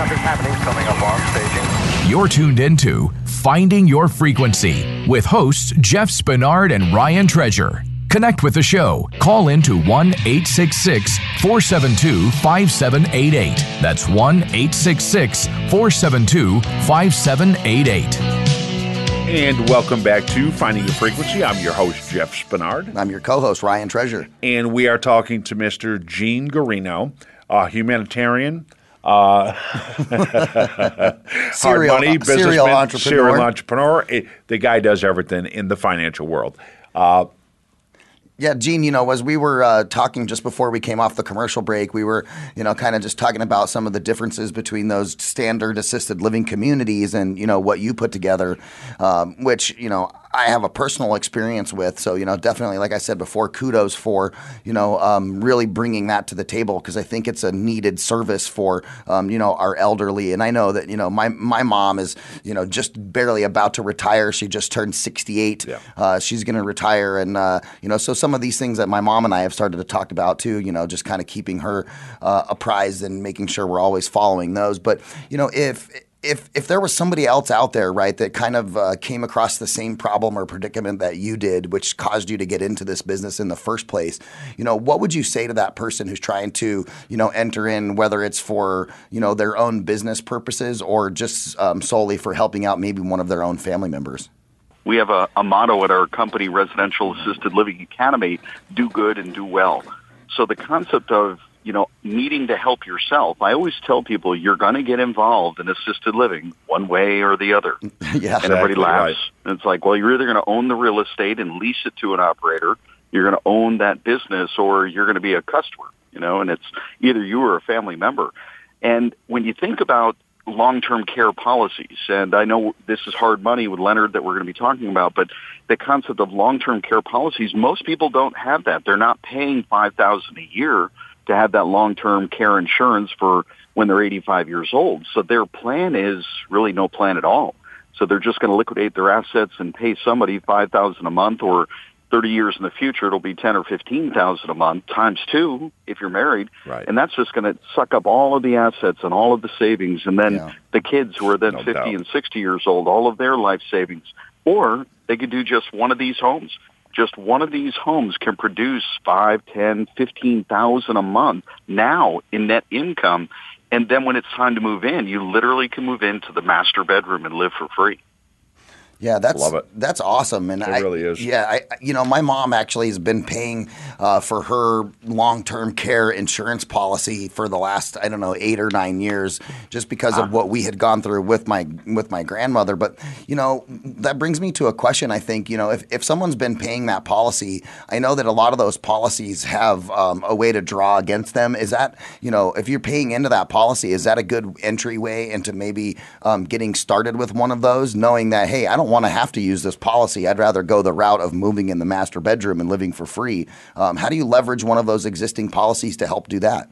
Nothing's happening. Coming up on staging. You're tuned into Finding Your Frequency with hosts Jeff Spenard and Ryan Treasure. Connect with the show. Call in to 1 866 472 5788. That's 1 866 472 5788. And welcome back to Finding Your Frequency. I'm your host, Jeff Spenard. I'm your co-host, Ryan Treasure. And we are talking to Mr. Gene Guarino, a humanitarian, uh, hard Serial- money, serial businessman, entrepreneur. serial entrepreneur. Eh, The guy does everything in the financial world. Uh, Yeah, Gene, you know, as we were uh, talking just before we came off the commercial break, we were, you know, kind of just talking about some of the differences between those standard assisted living communities and, you know, what you put together, um, which, you know, I have a personal experience with. So, you know, definitely, like I said before, kudos for, you know, um, really bringing that to the table because I think it's a needed service for, um, you know, our elderly. And I know that, you know, my, my mom is, you know, just barely about to retire. She just turned 68. Yeah. Uh, she's going to retire. And, uh, you know, so some of these things that my mom and I have started to talk about too, you know, just kind of keeping her uh, apprised and making sure we're always following those. But, you know, if, if, if there was somebody else out there, right, that kind of uh, came across the same problem or predicament that you did, which caused you to get into this business in the first place, you know, what would you say to that person who's trying to, you know, enter in, whether it's for, you know, their own business purposes or just um, solely for helping out maybe one of their own family members? We have a, a motto at our company, Residential Assisted Living Academy, do good and do well. So the concept of, you know, needing to help yourself, I always tell people you're going to get involved in assisted living one way or the other. yeah. and everybody laughs. right. It's like, well, you're either going to own the real estate and lease it to an operator, you're going to own that business, or you're going to be a customer. You know, and it's either you or a family member. And when you think about long-term care policies, and I know this is hard money with Leonard that we're going to be talking about, but the concept of long-term care policies, most people don't have that. They're not paying five thousand a year to have that long-term care insurance for when they're 85 years old. So their plan is really no plan at all. So they're just going to liquidate their assets and pay somebody 5000 a month or 30 years in the future it'll be 10 or 15,000 a month times 2 if you're married. Right. And that's just going to suck up all of the assets and all of the savings and then Yeah. the kids who are then No 50 doubt. and 60 years old all of their life savings. Or they could do just one of these homes. Just one of these homes can produce five, ten, fifteen thousand a month now in net income. And then when it's time to move in, you literally can move into the master bedroom and live for free. Yeah, that's Love it. that's awesome, and It I, really is. Yeah, I, you know, my mom actually has been paying uh, for her long-term care insurance policy for the last I don't know eight or nine years, just because Ah. of what we had gone through with my with my grandmother. But you know, that brings me to a question. I think you know, if if someone's been paying that policy, I know that a lot of those policies have um, a way to draw against them. Is that you know, if you're paying into that policy, is that a good entryway into maybe um, getting started with one of those, knowing that hey, I don't want to have to use this policy. I'd rather go the route of moving in the master bedroom and living for free. Um, how do you leverage one of those existing policies to help do that?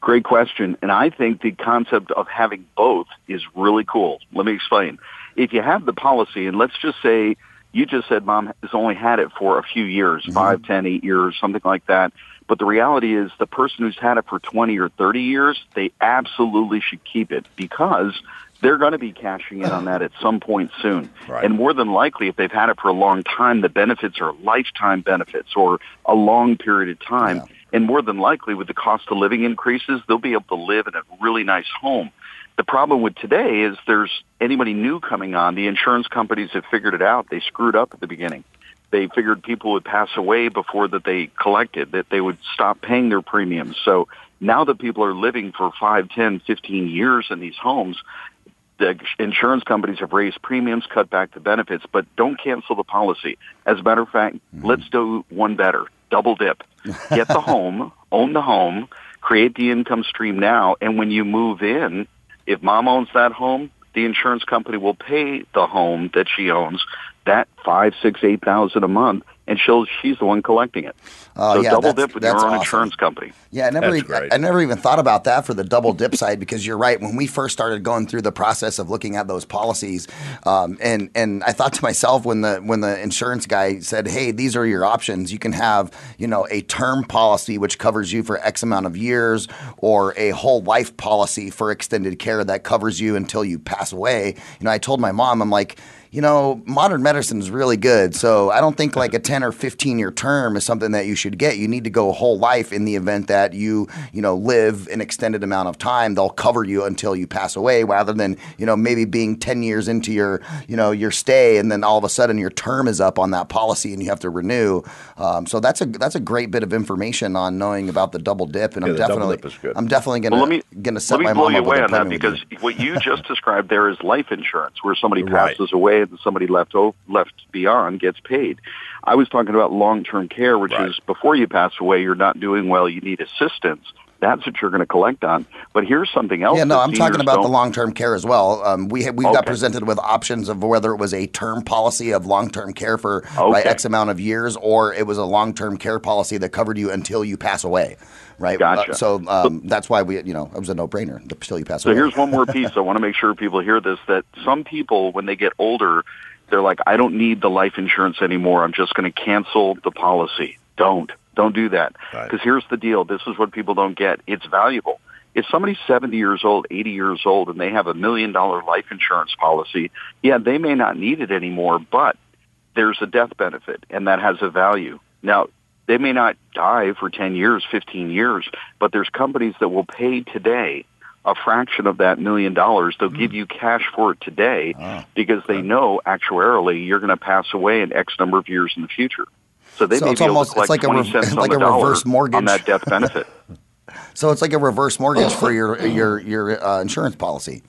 Great question. And I think the concept of having both is really cool. Let me explain. If you have the policy, and let's just say you just said mom has only had it for a few years, five, ten, eight years, something like that. But the reality is the person who's had it for 20 or 30 years, they absolutely should keep it because they're going to be cashing in on that at some point soon. Right. And more than likely, if they've had it for a long time, the benefits are lifetime benefits or a long period of time. Yeah. And more than likely, with the cost of living increases, they'll be able to live in a really nice home. The problem with today is there's anybody new coming on. The insurance companies have figured it out. They screwed up at the beginning. They figured people would pass away before that they collected, that they would stop paying their premiums. So now that people are living for five, ten, fifteen years in these homes, the insurance companies have raised premiums, cut back the benefits, but don't cancel the policy. As a matter of fact, mm-hmm. let's do one better. Double dip. Get the home, own the home, create the income stream now, and when you move in, if mom owns that home, the insurance company will pay the home that she owns. That five, six, eight thousand a month, and she'll she's the one collecting it. Oh, so yeah, double dip with your own awesome. insurance company. Yeah, I never, That's e- great. I never even thought about that for the double dip side because you're right. When we first started going through the process of looking at those policies, um, and and I thought to myself when the when the insurance guy said, "Hey, these are your options. You can have you know a term policy which covers you for X amount of years, or a whole life policy for extended care that covers you until you pass away." You know, I told my mom, I'm like you know, modern medicine is really good. So I don't think like a 10 or 15 year term is something that you should get. You need to go a whole life in the event that you, you know, live an extended amount of time. They'll cover you until you pass away rather than, you know, maybe being 10 years into your, you know, your stay and then all of a sudden your term is up on that policy and you have to renew. Um, so that's a that's a great bit of information on knowing about the double dip and Yeah, I'm the double definitely dip is good. I'm definitely going Well, let to me going to set let me my blow mom you away on that because what you just described there is life insurance, where somebody Right. passes and somebody left o- left beyond gets paid. I was talking about long term care, which Right. is before you pass away, you're not doing well, you need assistance. That's what you're going to collect on. But here's something else. Yeah, no, I'm talking about the don't- long term care as well. Um, we ha- we've got presented with options of whether it was a term policy of long term care for right, X amount of years, or it was a long term care policy that covered you until you pass away. Right. Gotcha. Uh, so um, that's why we, you know, it was a no brainer until you pass So away. So here's one more piece. I want to make sure people hear this that some people, when they get older, they're like, I don't need the life insurance anymore. I'm just going to cancel the policy. Don't. Don't do that. Right. Because here's the deal. This is what people don't get. It's valuable. If somebody's 70 years old, 80 years old, and they have a million dollar life insurance policy, yeah, they may not need it anymore, but there's a death benefit, and that has a value. Now, they may not die for 10 years, 15 years, but there's companies that will pay today a fraction of that million dollars. They'll give hmm. you cash for it today because they know actuarially you're going to pass away in X number of years in the future. So they So may it's be able almost- to collect it's like a 20 rev- cents like on the a reverse mortgage. on that death benefit. so it's like a reverse mortgage for your your your uh, insurance policy.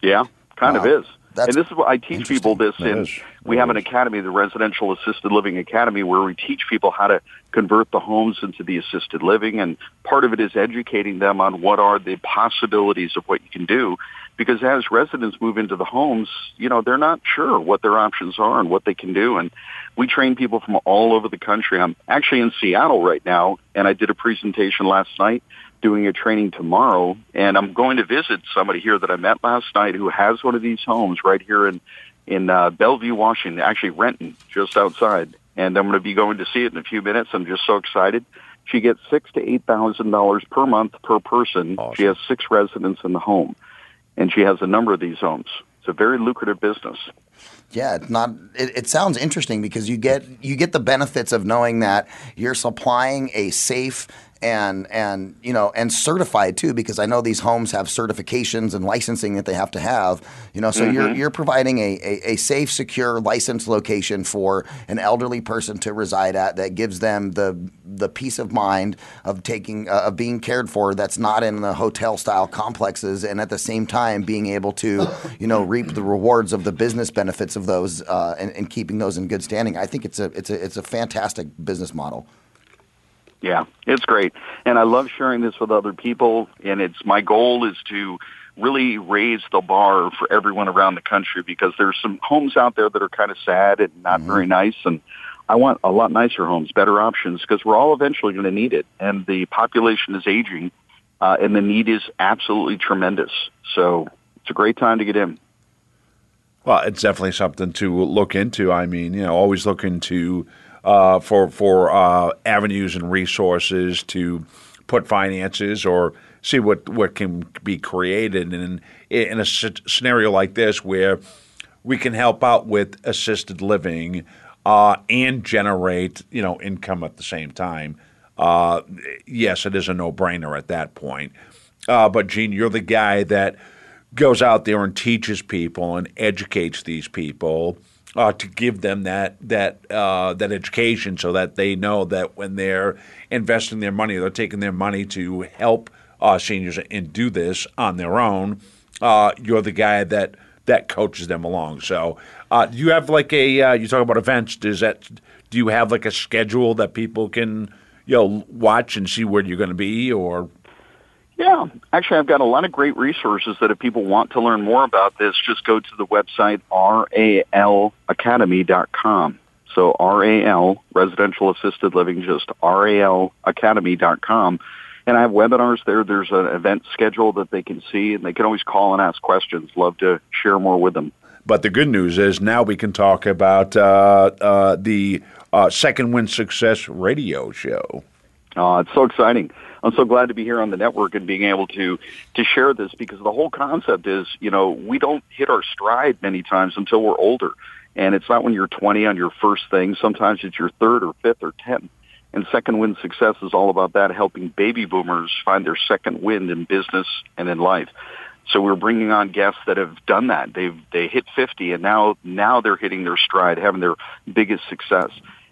Yeah, kind Wow. of is. That's and this is what I teach people this in. is. We have an academy, the Residential Assisted Living Academy, where we teach people how to convert the homes into the assisted living. And part of it is educating them on what are the possibilities of what you can do. Because as residents move into the homes, you know, they're not sure what their options are and what they can do. And we train people from all over the country. I'm actually in Seattle right now, and I did a presentation last night doing a training tomorrow, and I'm going to visit somebody here that I met last night who has one of these homes right here in in uh, Bellevue, Washington, actually Renton, just outside. And I'm going to be going to see it in a few minutes. I'm just so excited. She gets six to eight thousand dollars per month per person. Awesome. She has six residents in the home, and she has a number of these homes. It's a very lucrative business. Yeah, it's not. It, it sounds interesting because you get you get the benefits of knowing that you're supplying a safe and and you know and certified too because I know these homes have certifications and licensing that they have to have. You know, so you're you're providing a, a, a safe, secure, licensed location for an elderly person to reside at that gives them the the peace of mind of taking uh, of being cared for that's not in the hotel style complexes and at the same time being able to you know reap the rewards of the business benefits of those uh, and, and keeping those in good standing. I think it's a it's a it's a fantastic business model. Yeah, it's great. And I love sharing this with other people. And it's my goal is to really raise the bar for everyone around the country because there's some homes out there that are kind of sad and not very nice. And I want a lot nicer homes, better options because we're all eventually going to need it. And the population is aging uh, and the need is absolutely tremendous. So it's a great time to get in. Well, it's definitely something to look into. I mean, you know, always look into uh, for for uh, avenues and resources to put finances or see what what can be created in in a scenario like this where we can help out with assisted living uh, and generate you know income at the same time. Uh, yes, it is a no brainer at that point. Uh, but Gene, you're the guy that goes out there and teaches people and educates these people uh, to give them that that uh, that education so that they know that when they're investing their money, they're taking their money to help uh, seniors and do this on their own. Uh, you're the guy that that coaches them along. So, uh, do you have like a uh, you talk about events? Does that do you have like a schedule that people can you know watch and see where you're going to be or Yeah, actually, I've got a lot of great resources that if people want to learn more about this, just go to the website ralacademy.com. So RAL, Residential Assisted Living, just ralacademy.com. And I have webinars there. There's an event schedule that they can see, and they can always call and ask questions. Love to share more with them. But the good news is now we can talk about uh, uh, the uh, Second Wind Success radio show. Oh, it's so exciting. I'm so glad to be here on the network and being able to to share this because the whole concept is, you know, we don't hit our stride many times until we're older. And it's not when you're 20 on your first thing. Sometimes it's your third or fifth or tenth. And Second Wind Success is all about that, helping baby boomers find their second wind in business and in life. So we're bringing on guests that have done that. They've they hit 50 and now now they're hitting their stride, having their biggest success.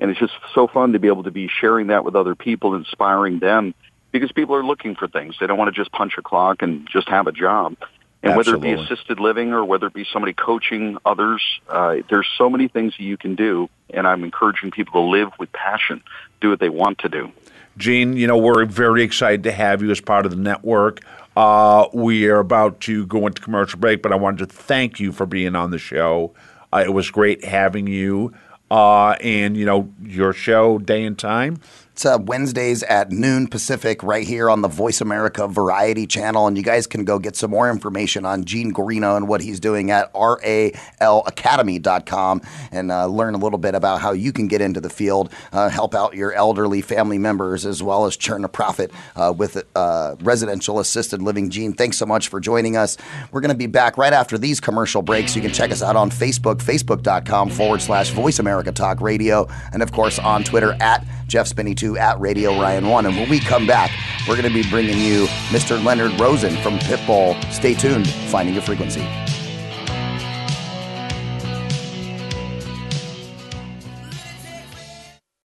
And it's just so fun to be able to be sharing that with other people, inspiring them because people are looking for things. They don't want to just punch a clock and just have a job. And Absolutely. whether it be assisted living or whether it be somebody coaching others, uh, there's so many things that you can do. And I'm encouraging people to live with passion, do what they want to do. Gene, you know, we're very excited to have you as part of the network. Uh, we are about to go into commercial break, but I wanted to thank you for being on the show. Uh, it was great having you. Uh, and, you know, your show, day and time, It's uh, Wednesdays at noon Pacific right here on the Voice America Variety channel. And you guys can go get some more information on Gene Guarino and what he's doing at ralacademy.com and uh, learn a little bit about how you can get into the field, uh, help out your elderly family members, as well as churn a profit uh, with uh, residential assisted living. Gene, thanks so much for joining us. We're going to be back right after these commercial breaks. You can check us out on Facebook, facebook.com forward slash Voice America Talk Radio, and of course on Twitter at Jeff Spinney 2 at Radio Ryan 1. And when we come back, we're going to be bringing you Mr. Leonard Rosen from Pitbull. Stay tuned, finding your frequency.